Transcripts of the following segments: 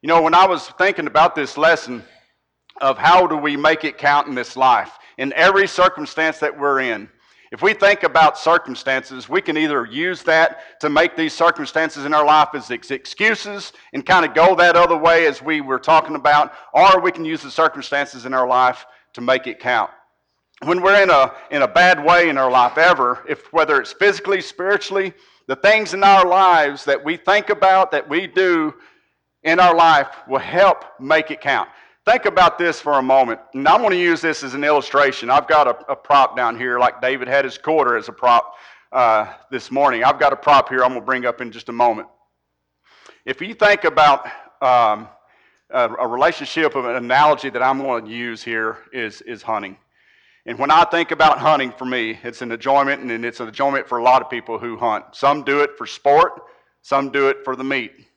You know, when I was thinking about this lesson of how do we make it count in this life, in every circumstance that we're in, if we think about circumstances, we can either use that to make these circumstances in our life as excuses and kind of go that other way as we were talking about, or we can use the circumstances in our life to make it count. When we're in a, in a bad way in our life ever, if whether it's physically, spiritually, the things in our lives that we think about, that we do in our life will help make it count. Think about this for a moment. And I'm going to use this as an illustration. I've got a, a prop down here, like David had his quarter as a prop uh, this morning. I've got a prop here I'm going to bring up in just a moment. If you think about um, a, a, relationship of an analogy that I'm going to use here is, is hunting. And when I think about hunting for me, it's an enjoyment, and it's an enjoyment for a lot of people who hunt. Some do it for sport, some do it for the meat.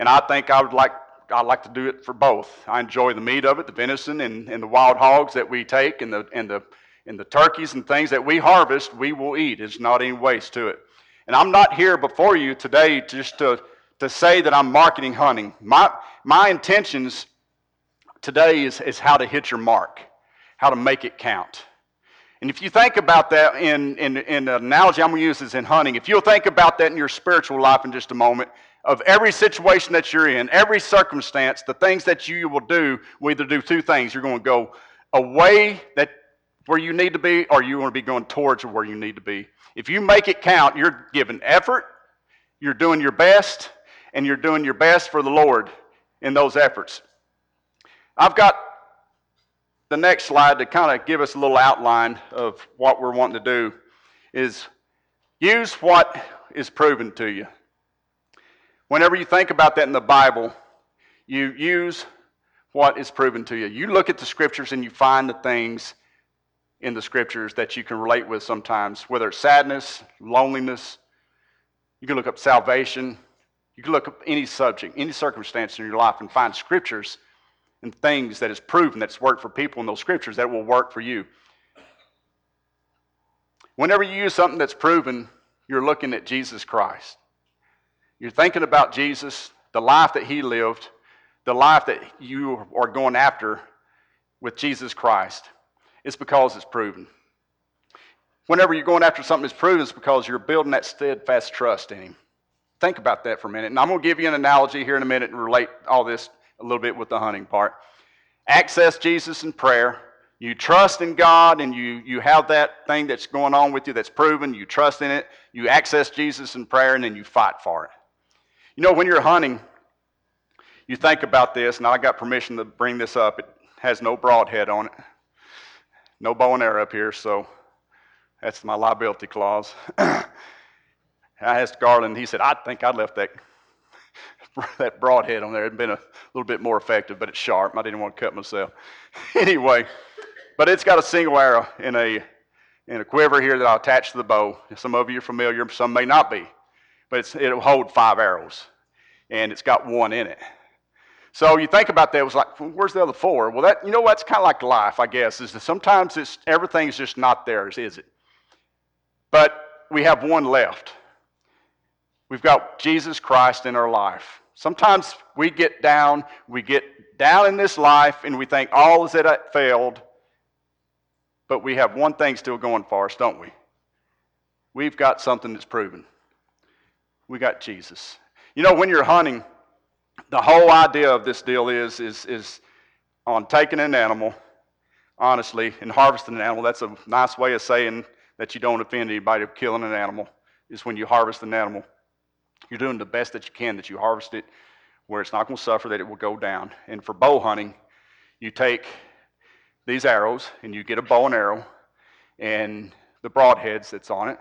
And I think I would like I like to do it for both. I enjoy the meat of it, the venison and, and the wild hogs that we take and the, and, the, and the turkeys and things that we harvest, we will eat. There's not any waste to it. And I'm not here before you today just to, to say that I'm marketing hunting. My, my intentions today is, is how to hit your mark, how to make it count. And if you think about that in, in, in the analogy I'm going to use is in hunting, if you'll think about that in your spiritual life in just a moment, of every situation that you're in, every circumstance, the things that you will do will either do two things. You're going to go away that where you need to be, or you want to be going towards where you need to be. If you make it count, you're giving effort, you're doing your best, and you're doing your best for the Lord in those efforts. I've got the next slide to kind of give us a little outline of what we're wanting to do is use what is proven to you. Whenever you think about that in the Bible, you use what is proven to you. You look at the scriptures and you find the things in the scriptures that you can relate with sometimes, whether it's sadness, loneliness. You can look up salvation. You can look up any subject, any circumstance in your life and find scriptures and things that is proven that's worked for people in those scriptures that will work for you. Whenever you use something that's proven, you're looking at Jesus Christ. You're thinking about Jesus, the life that he lived, the life that you are going after with Jesus Christ. It's because it's proven. Whenever you're going after something that's proven, it's because you're building that steadfast trust in him. Think about that for a minute. And I'm going to give you an analogy here in a minute and relate all this a little bit with the hunting part. Access Jesus in prayer. You trust in God and you, you have that thing that's going on with you that's proven. You trust in it. You access Jesus in prayer and then you fight for it. You know, when you're hunting, you think about this, and I got permission to bring this up. It has no broadhead on it, no bow and arrow up here, so that's my liability clause. I asked Garland, he said, I think I left that, that broadhead on there. It'd been a little bit more effective, but it's sharp. I didn't want to cut myself. anyway, but it's got a single arrow in a, in a quiver here that I attach to the bow. Some of you are familiar, some may not be but it'll hold five arrows, and it's got one in it. So you think about that, it was like, where's the other four? Well, that you know what's kind of like life, I guess, is that sometimes it's everything's just not theirs, is it? But we have one left. We've got Jesus Christ in our life. Sometimes we get down, we get down in this life, and we think all is it uh, failed. But we have one thing still going for us, don't we? We've got something that's proven we got Jesus. You know, when you're hunting, the whole idea of this deal is, is, is on taking an animal, honestly, and harvesting an animal. That's a nice way of saying that you don't offend anybody killing an animal, is when you harvest an animal. You're doing the best that you can that you harvest it where it's not going to suffer, that it will go down. And for bow hunting, you take these arrows and you get a bow and arrow and the broadheads that's on it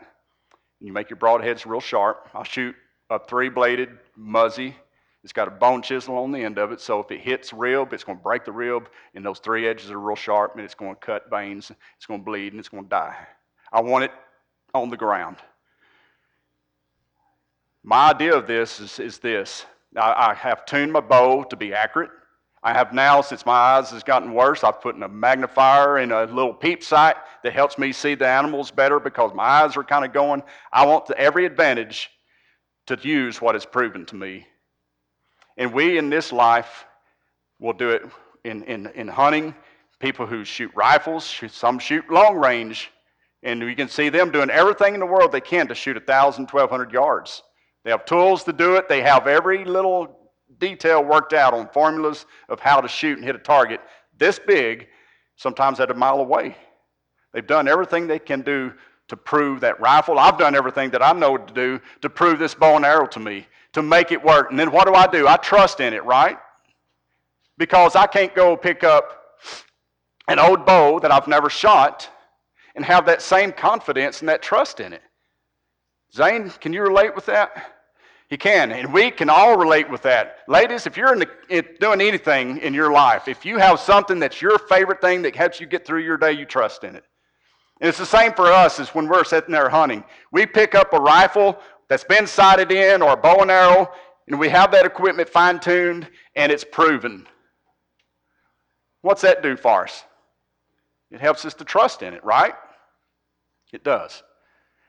And you make your broadheads real sharp. I'll shoot a three bladed Muzzy. It's got a bone chisel on the end of it, so if it hits rib, it's going to break the rib, and those three edges are real sharp, and it's going to cut veins, it's going to bleed, and it's going to die. I want it on the ground. My idea of this is, is this I, I have tuned my bow to be accurate. I have now, since my eyes has gotten worse, I've put in a magnifier and a little peep sight that helps me see the animals better because my eyes are kind of going. I want the, every advantage to use what is proven to me. And we in this life will do it in, in, in hunting, people who shoot rifles, some shoot long range, and you can see them doing everything in the world they can to shoot 1,000, 1,200 yards. They have tools to do it. They have every little detail worked out on formulas of how to shoot and hit a target this big, sometimes at a mile away. They've done everything they can do to prove that rifle. I've done everything that I know to do to prove this bow and arrow to me, to make it work. And then what do I do? I trust in it, right? Because I can't go pick up an old bow that I've never shot and have that same confidence and that trust in it. Zane, can you relate with that? He can, and we can all relate with that. Ladies, if you're in the, in doing anything in your life, if you have something that's your favorite thing that helps you get through your day, you trust in it. And it's the same for us as when we're sitting there hunting. We pick up a rifle that's been sighted in or a bow and arrow, and we have that equipment fine tuned, and it's proven. What's that do for us? It helps us to trust in it, right? It does.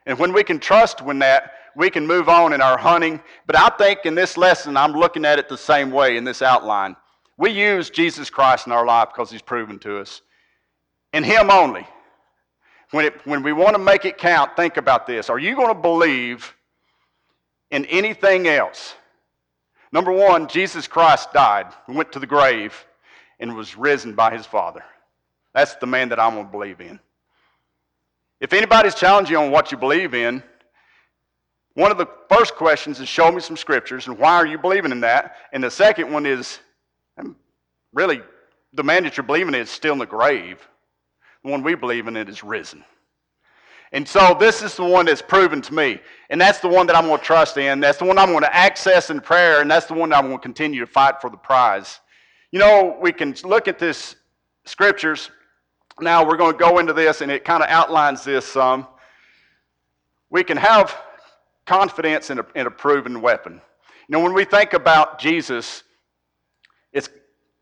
And when we can trust when that, we can move on in our hunting. But I think in this lesson, I'm looking at it the same way in this outline. We use Jesus Christ in our life because he's proven to us. And him only. When, it, when we want to make it count, think about this. Are you going to believe in anything else? Number one, Jesus Christ died, went to the grave, and was risen by his Father. That's the man that I'm going to believe in. If anybody's challenging you on what you believe in, one of the first questions is show me some scriptures and why are you believing in that? And the second one is really the man that you're believing in is still in the grave. The one we believe in it is risen. And so this is the one that's proven to me. And that's the one that I'm going to trust in. That's the one I'm going to access in prayer. And that's the one that I'm going to continue to fight for the prize. You know, we can look at this scriptures now we're going to go into this, and it kind of outlines this some. We can have confidence in a, in a proven weapon. You know, when we think about Jesus,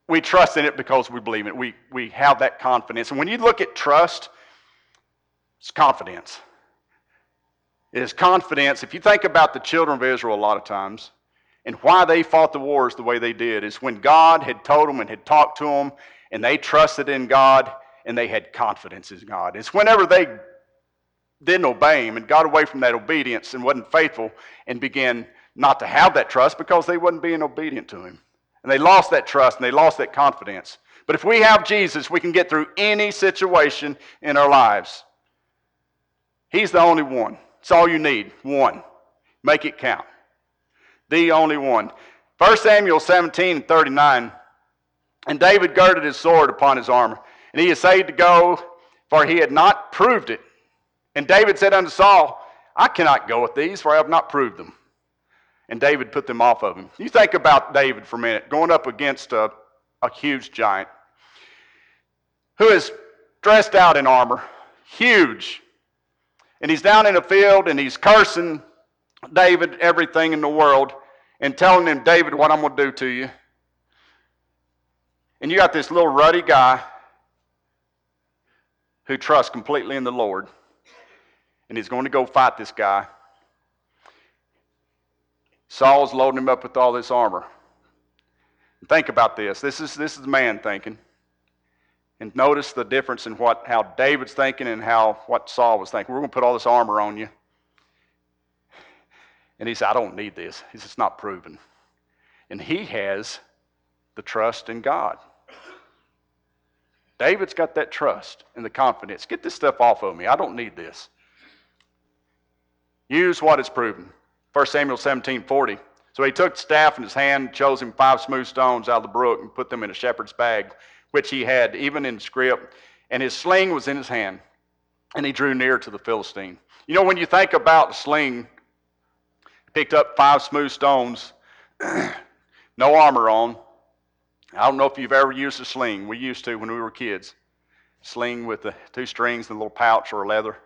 we trust in it because we believe in it. We, we have that confidence. And when you look at trust, it's confidence. It is confidence. If you think about the children of Israel a lot of times, and why they fought the wars the way they did, is when God had told them and had talked to them, and they trusted in God, and they had confidence in God. It's whenever they didn't obey Him and got away from that obedience and wasn't faithful and began not to have that trust because they wasn't being obedient to Him. And they lost that trust and they lost that confidence. But if we have Jesus, we can get through any situation in our lives. He's the only one. It's all you need. One. Make it count. The only one. 1 Samuel 17 and 39. And David girded his sword upon his armor and he essayed to go, for he had not proved it. And David said unto Saul, I cannot go with these, for I have not proved them. And David put them off of him. You think about David for a minute, going up against a, a huge giant who is dressed out in armor, huge. And he's down in a field and he's cursing David everything in the world and telling him, David, what I'm going to do to you. And you got this little ruddy guy who trusts completely in the Lord. And he's going to go fight this guy. Saul's loading him up with all this armor. Think about this. This is this is man thinking. And notice the difference in what how David's thinking and how what Saul was thinking. We're going to put all this armor on you. And he said, I don't need this. He says, it's not proven. And he has the trust in God. David's got that trust and the confidence. Get this stuff off of me. I don't need this. Use what is proven. 1 Samuel 17 40. So he took the staff in his hand, chose him five smooth stones out of the brook, and put them in a shepherd's bag, which he had even in scrip. And his sling was in his hand. And he drew near to the Philistine. You know, when you think about the sling, picked up five smooth stones, no armor on, I don't know if you've ever used a sling. We used to when we were kids. Sling with the two strings and a little pouch or leather.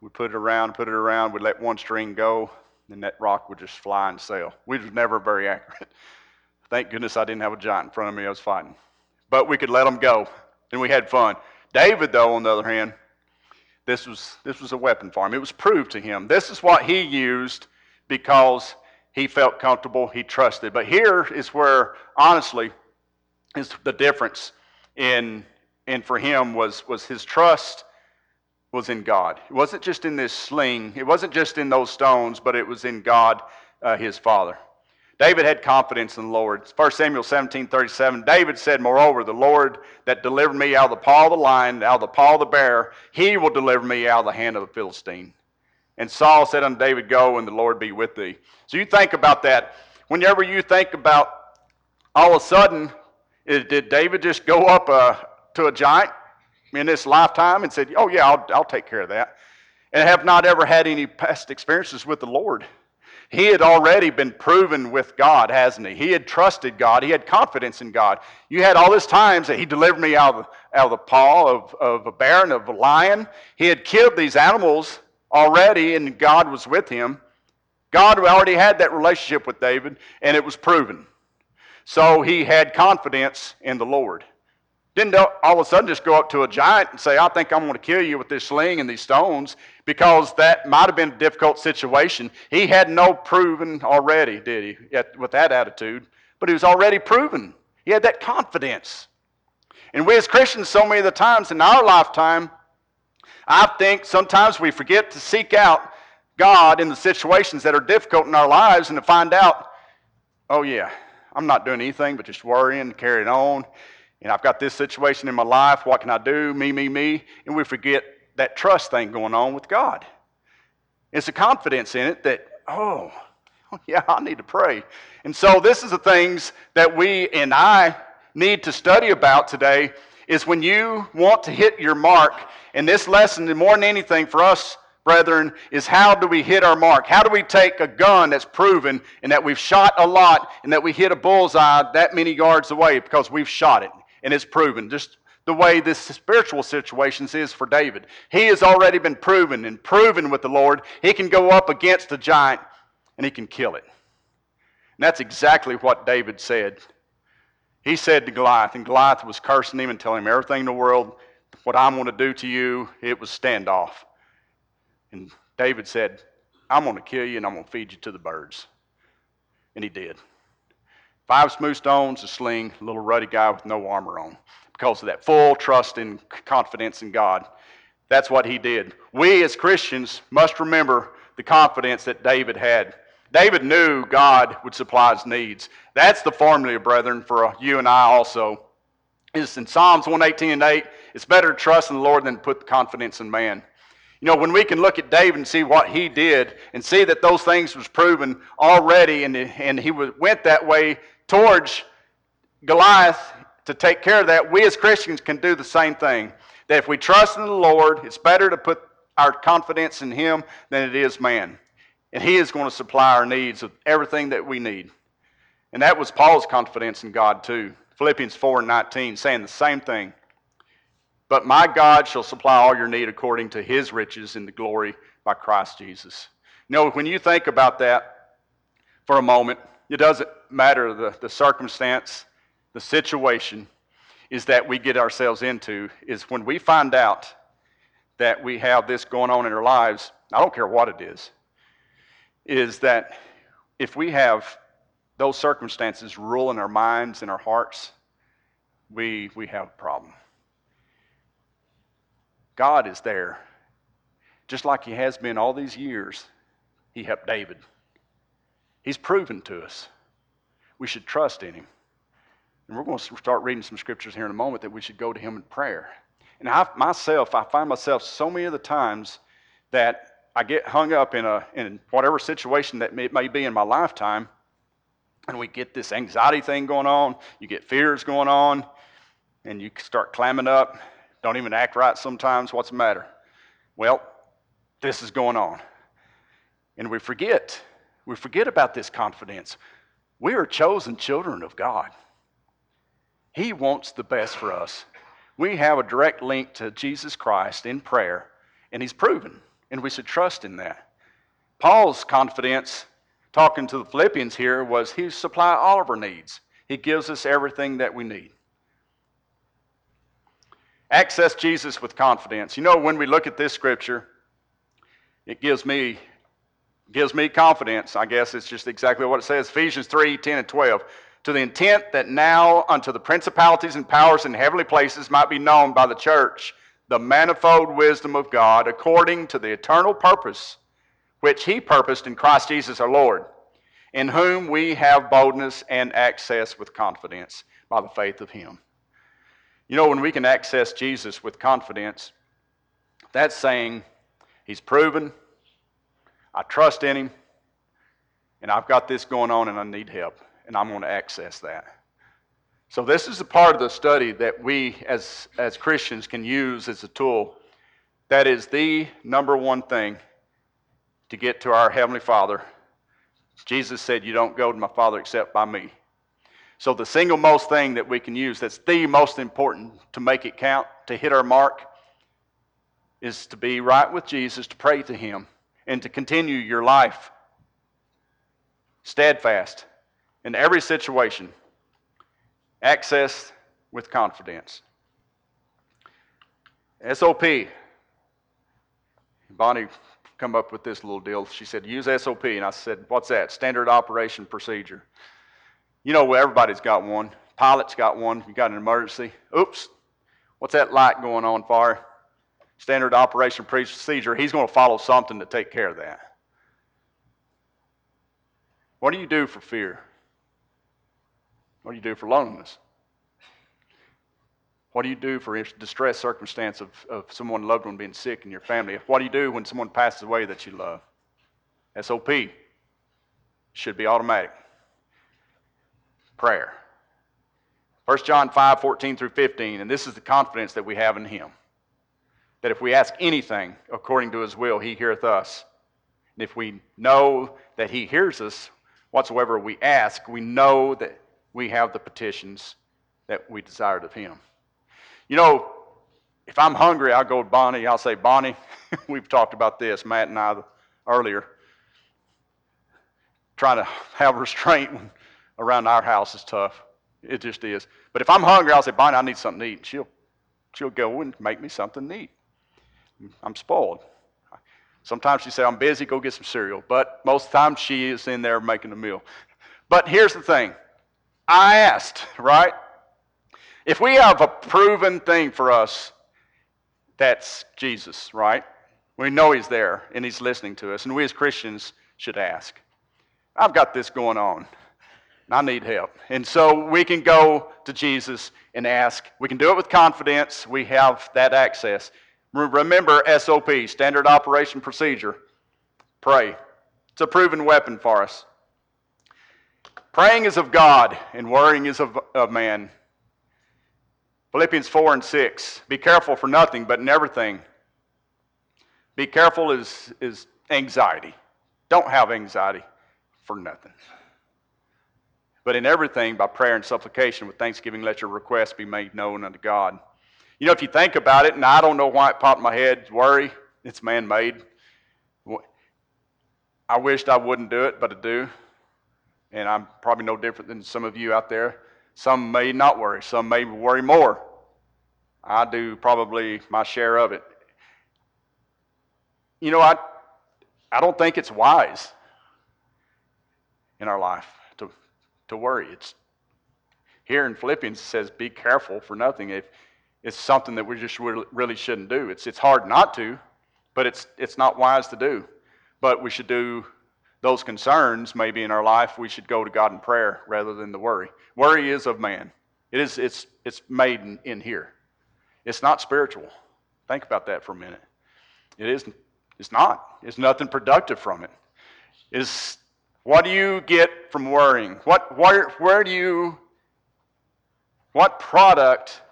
We put it around, put it around. We'd let one string go, and that rock would just fly and sail. We was never very accurate. Thank goodness I didn't have a giant in front of me I was fighting. But we could let them go, and we had fun. David, though, on the other hand, this was, this was a weapon for him. It was proved to him. This is what he used because he felt comfortable, he trusted. But here is where, honestly, is the difference in, in for him was, was his trust was in God. It wasn't just in this sling, it wasn't just in those stones, but it was in God, uh, his Father. David had confidence in the Lord. 1 Samuel 17 37, David said, Moreover, the Lord that delivered me out of the paw of the lion, out of the paw of the bear, he will deliver me out of the hand of the Philistine. And Saul said unto David, Go, and the Lord be with thee. So you think about that. Whenever you think about all of a sudden, did David just go up uh, to a giant in this lifetime and said, Oh, yeah, I'll, I'll take care of that? And have not ever had any past experiences with the Lord. He had already been proven with God, hasn't he? He had trusted God. He had confidence in God. You had all this times that he delivered me out of, out of the paw of, of a bear and of a lion. He had killed these animals already, and God was with him. God already had that relationship with David, and it was proven. So he had confidence in the Lord. Didn't all of a sudden just go up to a giant and say, I think I'm going to kill you with this sling and these stones, because that might have been a difficult situation. He had no proven already, did he, with that attitude? But he was already proven. He had that confidence. And we as Christians, so many of the times in our lifetime, I think sometimes we forget to seek out God in the situations that are difficult in our lives and to find out, oh, yeah, I'm not doing anything but just worrying, and carrying on and I've got this situation in my life. What can I do? Me, me, me. And we forget that trust thing going on with God. It's a confidence in it that, oh, yeah, I need to pray. And so this is the things that we and I need to study about today is when you want to hit your mark. And this lesson, more than anything for us, brethren, is how do we hit our mark? How do we take a gun that's proven and that we've shot a lot and that we hit a bullseye that many yards away because we've shot it? And it's proven. Just the way this spiritual situation is for David. He has already been proven and proven with the Lord. He can go up against a giant and he can kill it. And that's exactly what David said. He said to Goliath, and Goliath was cursing him and telling him everything in the world, what I'm going to do to you, it was standoff. And David said, I'm going to kill you and I'm going to feed you to the birds. And he did. Five smooth stones, a sling, a little ruddy guy with no armor on because of that full trust and confidence in God. That's what he did. We as Christians must remember the confidence that David had. David knew God would supply his needs. That's the formula, brethren, for uh, you and I also. Is in Psalms 118 and 8, it's better to trust in the Lord than to put confidence in man. You know, when we can look at David and see what he did and see that those things was proven already and, and he went that way towards Goliath to take care of that, we as Christians can do the same thing. That if we trust in the Lord, it's better to put our confidence in Him than it is man. And He is going to supply our needs of everything that we need. And that was Paul's confidence in God, too. Philippians 4 and 19, saying the same thing. But my God shall supply all your need according to His riches in the glory by Christ Jesus. You know, when you think about that for a moment, it doesn't matter the, the circumstance, the situation is that we get ourselves into is when we find out that we have this going on in our lives, I don't care what it is, is that if we have those circumstances ruling our minds and our hearts, we, we have a problem. God is there. Just like He has been all these years, He helped David. He's proven to us. We should trust in him. And we're going to start reading some scriptures here in a moment that we should go to him in prayer. And I myself, I find myself so many of the times that I get hung up in, a, in whatever situation that it may be in my lifetime, and we get this anxiety thing going on, you get fears going on, and you start clamming up, don't even act right sometimes. What's the matter? Well, this is going on. And we forget we forget about this confidence. We are chosen children of God. He wants the best for us. We have a direct link to Jesus Christ in prayer, and He's proven, and we should trust in that. Paul's confidence, talking to the Philippians here, was He supply all of our needs. He gives us everything that we need. Access Jesus with confidence. You know, when we look at this scripture, it gives me gives me confidence. I guess it's just exactly what it says Ephesians 3 10 and 12. To the intent that now unto the principalities and powers in heavenly places might be known by the church the manifold wisdom of God according to the eternal purpose which he purposed in Christ Jesus our Lord, in whom we have boldness and access with confidence by the faith of him. You know, when we can access Jesus with confidence, that's saying he's proven, I trust in him, and I've got this going on and I need help, and I'm going to access that. So, this is a part of the study that we as, as Christians can use as a tool. That is the number one thing to get to our Heavenly Father. Jesus said, You don't go to my Father except by me. So, the single most thing that we can use that's the most important to make it count, to hit our mark, is to be right with Jesus, to pray to Him, and to continue your life steadfast in every situation, access with confidence. SOP. Bonnie come up with this little deal. She said, use SOP. And I said, what's that? Standard operation procedure. You know, everybody's got one. Pilot's got one. You got an emergency. Oops. What's that light going on for? Standard operation procedure. He's going to follow something to take care of that. What do you do for fear? What do you do for loneliness? What do you do for distress circumstance of, of someone loved one being sick in your family? What do you do when someone passes away that you love? SOP should be automatic. Prayer. 1 John 5, 14 through 15, and this is the confidence that we have in him. That if we ask anything according to his will, he heareth us. And if we know that he hears us, whatsoever we ask, we know that we have the petitions that we desired of him. You know, if I'm hungry, I'll go to Bonnie. I'll say, Bonnie, we've talked about this, Matt and I, earlier. Trying to have restraint around our house is tough. It just is. But if I'm hungry, I'll say, Bonnie, I need something to eat. She'll, she'll go and make me something to eat. I'm spoiled. Sometimes she says, I'm busy, go get some cereal. But most of the time, she is in there making a meal. But here's the thing I asked, right? If we have a proven thing for us, that's Jesus, right? We know He's there and He's listening to us, and we as Christians should ask. I've got this going on, and I need help. And so we can go to Jesus and ask. We can do it with confidence. We have that access. Remember SOP, standard operation procedure. Pray. It's a proven weapon for us. Praying is of God, and worrying is of, of man. Philippians 4 and 6. Be careful for nothing, but in everything. Be careful is, is anxiety. Don't have anxiety for nothing. But in everything, by prayer and supplication with thanksgiving, let your requests be made known unto God. You know, if you think about it, and I don't know why it popped my head, worry, it's man made. I wished I wouldn't do it, but I do. And I'm probably no different than some of you out there. Some may not worry, some may worry more. I do probably my share of it. You know, I, I don't think it's wise in our life to, to worry. It's here in Philippians it says, be careful for nothing. If it's something that we just really shouldn't do. It's, it's hard not to, but it's, it's not wise to do. But we should do those concerns maybe in our life, we should go to God in prayer rather than the worry. Worry is of man. It is, it's, it's made in, in here. It's not spiritual. Think about that for a minute. It is, it's not. It's nothing productive from it. Is what do you get from worrying? What, where, where do you, what product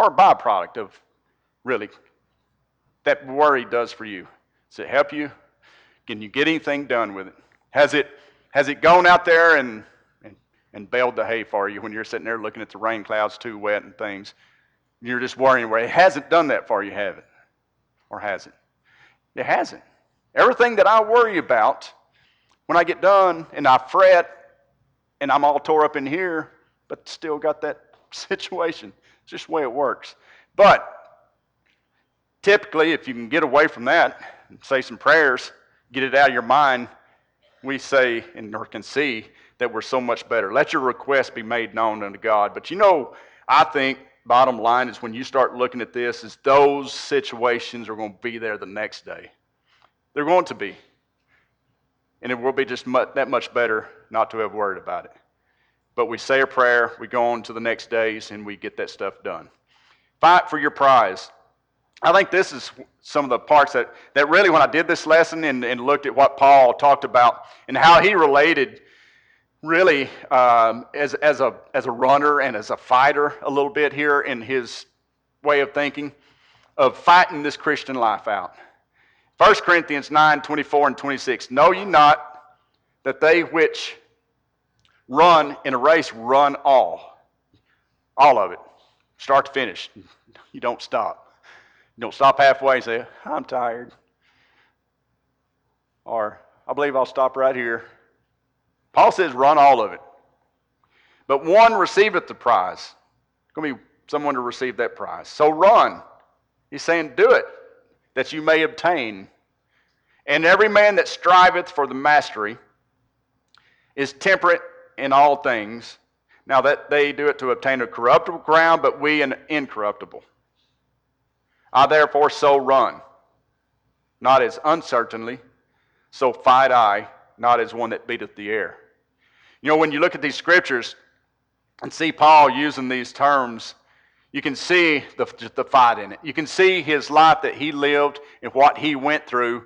or byproduct of really that worry does for you? Does it help you? Can you get anything done with it? Has it, has it gone out there and, and, and baled the hay for you when you're sitting there looking at the rain clouds too wet and things? You're just worrying where it hasn't done that for you, have it? Or has it? It hasn't. Everything that I worry about, when I get done and I fret and I'm all tore up in here, but still got that situation. Just the way it works. But typically, if you can get away from that and say some prayers get it out of your mind, we say and or can see that we're so much better. Let your request be made known unto God. But you know, I think bottom line is when you start looking at this, is those situations are going to be there the next day. They're going to be. And it will be just much, that much better not to have worried about it. But we say a prayer, we go on to the next days, and we get that stuff done. Fight for your prize. I think this is some of the parts that, that really, when I did this lesson and, and looked at what Paul talked about and how he related really um, as, as, a, as a runner and as a fighter a little bit here in his way of thinking of fighting this Christian life out. 1 Corinthians 9 24 and 26. Know ye not that they which run in a race run all? All of it, start to finish. You don't stop. You don't stop halfway and say, I'm tired. Or, I believe I'll stop right here. Paul says, run all of it. But one receiveth the prize. It's going to be someone to receive that prize. So run. He's saying, do it, that you may obtain. And every man that striveth for the mastery is temperate in all things. Now that they do it to obtain a corruptible crown, but we an incorruptible. I therefore so run, not as uncertainly, so fight I, not as one that beateth the air. You know, when you look at these scriptures and see Paul using these terms, you can see the, the fight in it. You can see his life that he lived and what he went through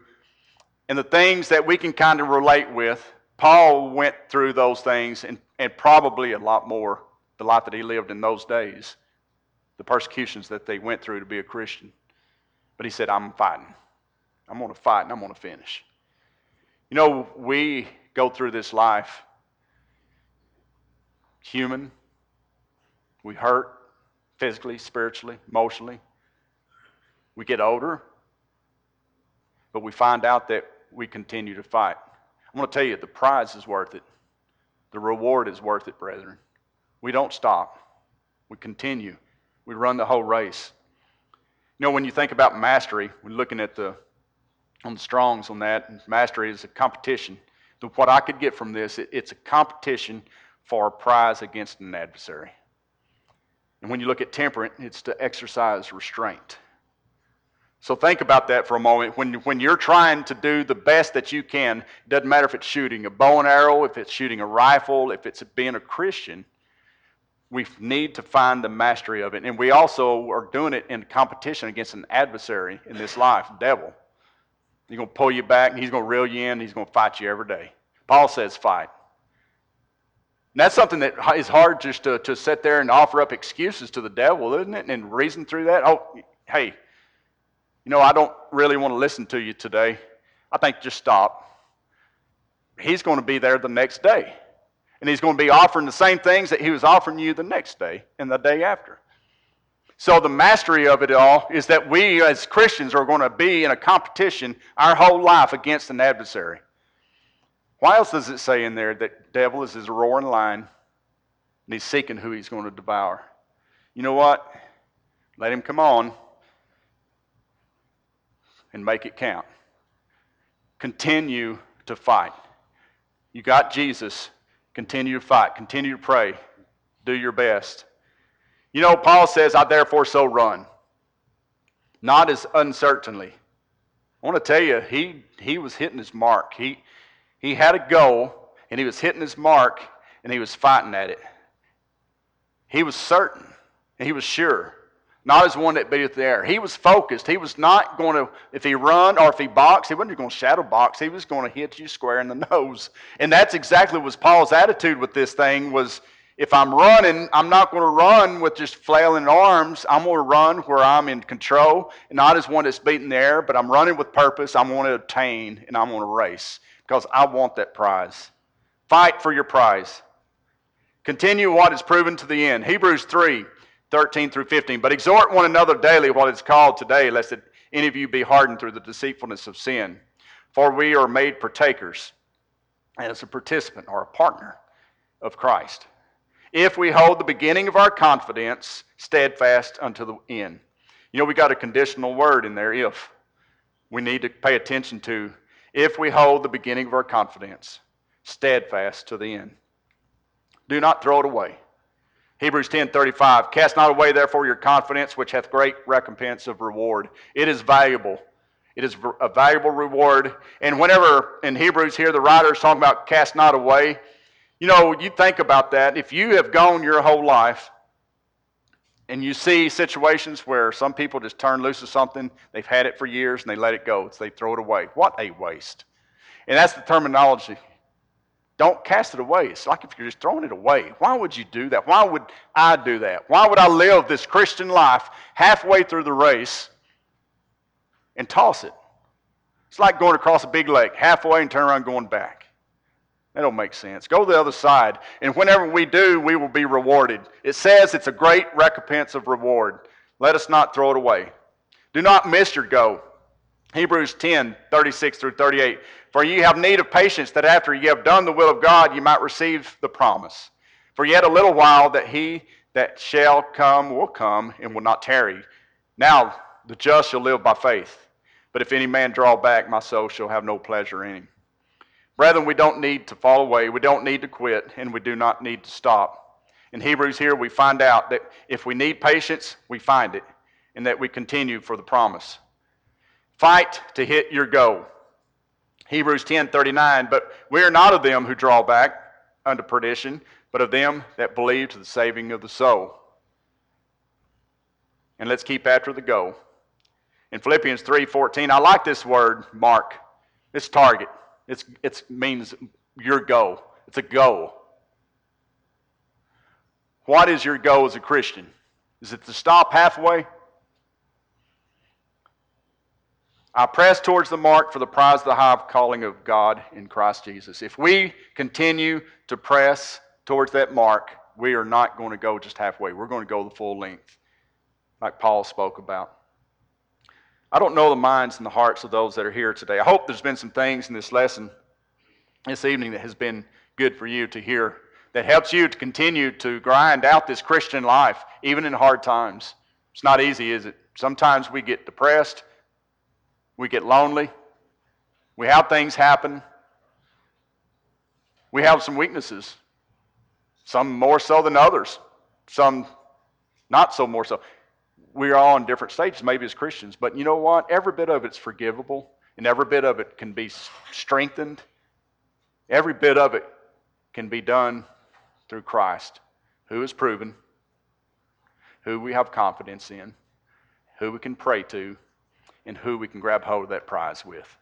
and the things that we can kind of relate with. Paul went through those things and, and probably a lot more the life that he lived in those days, the persecutions that they went through to be a Christian. But he said, I'm fighting. I'm going to fight and I'm going to finish. You know, we go through this life human. We hurt physically, spiritually, emotionally. We get older, but we find out that we continue to fight. I'm going to tell you, the prize is worth it. The reward is worth it, brethren. We don't stop. We continue. We run the whole race. You know, when you think about mastery, we're looking at the on the Strongs on that. Mastery is a competition. So what I could get from this, it, it's a competition for a prize against an adversary. And when you look at temperate, it's to exercise restraint. So think about that for a moment. When, when you're trying to do the best that you can, it doesn't matter if it's shooting a bow and arrow, if it's shooting a rifle, if it's being a Christian, we need to find the mastery of it. And we also are doing it in competition against an adversary in this life, the devil. He's going to pull you back, and he's going to reel you in, he's going to fight you every day. Paul says, fight. And that's something that is hard just to, to sit there and offer up excuses to the devil, isn't it? And reason through that. Oh, hey, you know, I don't really want to listen to you today. I think just stop. He's going to be there the next day. And he's going to be offering the same things that he was offering you the next day and the day after. So, the mastery of it all is that we as Christians are going to be in a competition our whole life against an adversary. Why else does it say in there that devil is his roaring lion and he's seeking who he's going to devour? You know what? Let him come on and make it count. Continue to fight. You got Jesus. Continue to fight. Continue to pray. Do your best. You know, Paul says, I therefore so run. Not as uncertainly. I want to tell you, he, he was hitting his mark. He, he had a goal, and he was hitting his mark, and he was fighting at it. He was certain, and he was sure. Not as one that beateth the air. He was focused. He was not going to, if he run or if he box, he wasn't going to shadow box. He was going to hit you square in the nose. And that's exactly was Paul's attitude with this thing was if I'm running, I'm not going to run with just flailing arms. I'm going to run where I'm in control, not as one that's beating the air, but I'm running with purpose. I'm going to obtain, and I'm going to race because I want that prize. Fight for your prize. Continue what is proven to the end. Hebrews 3 13 through 15. But exhort one another daily what is called today, lest any of you be hardened through the deceitfulness of sin. For we are made partakers as a participant or a partner of Christ. If we hold the beginning of our confidence steadfast unto the end. You know, we got a conditional word in there, if. We need to pay attention to if we hold the beginning of our confidence steadfast to the end. Do not throw it away. Hebrews 10:35 Cast not away therefore your confidence which hath great recompense of reward. It is valuable. It is a valuable reward. And whenever in Hebrews here the writer is talking about cast not away, you know, you think about that. If you have gone your whole life and you see situations where some people just turn loose of something, they've had it for years and they let it go. So they throw it away. What a waste. And that's the terminology. Don't cast it away. It's like if you're just throwing it away. Why would you do that? Why would I do that? Why would I live this Christian life halfway through the race and toss it? It's like going across a big lake halfway and turn around going back. That don't make sense. Go to the other side. And whenever we do, we will be rewarded. It says it's a great recompense of reward. Let us not throw it away. Do not miss your go. Hebrews 10, 36 through 38. For ye have need of patience, that after ye have done the will of God, ye might receive the promise. For yet a little while, that he that shall come will come and will not tarry. Now the just shall live by faith. But if any man draw back, my soul shall have no pleasure in him. Brethren, we don't need to fall away. We don't need to quit, and we do not need to stop. In Hebrews here, we find out that if we need patience, we find it, and that we continue for the promise. Fight to hit your goal. Hebrews 10 39, but we are not of them who draw back unto perdition, but of them that believe to the saving of the soul. And let's keep after the goal. In Philippians 3 14, I like this word, mark. It's target. It's, it means your goal. It's a goal. What is your goal as a Christian? Is it to stop halfway? I press towards the mark for the prize of the high calling of God in Christ Jesus. If we continue to press towards that mark, we are not going to go just halfway. We're going to go the full length, like Paul spoke about. I don't know the minds and the hearts of those that are here today. I hope there's been some things in this lesson this evening that has been good for you to hear, that helps you to continue to grind out this Christian life, even in hard times. It's not easy, is it? Sometimes we get depressed. We get lonely. We have things happen. We have some weaknesses, some more so than others, some not so more so. We are all in different stages, maybe as Christians, but you know what? Every bit of it's forgivable, and every bit of it can be strengthened. Every bit of it can be done through Christ, who is proven, who we have confidence in, who we can pray to, and who we can grab hold of that prize with.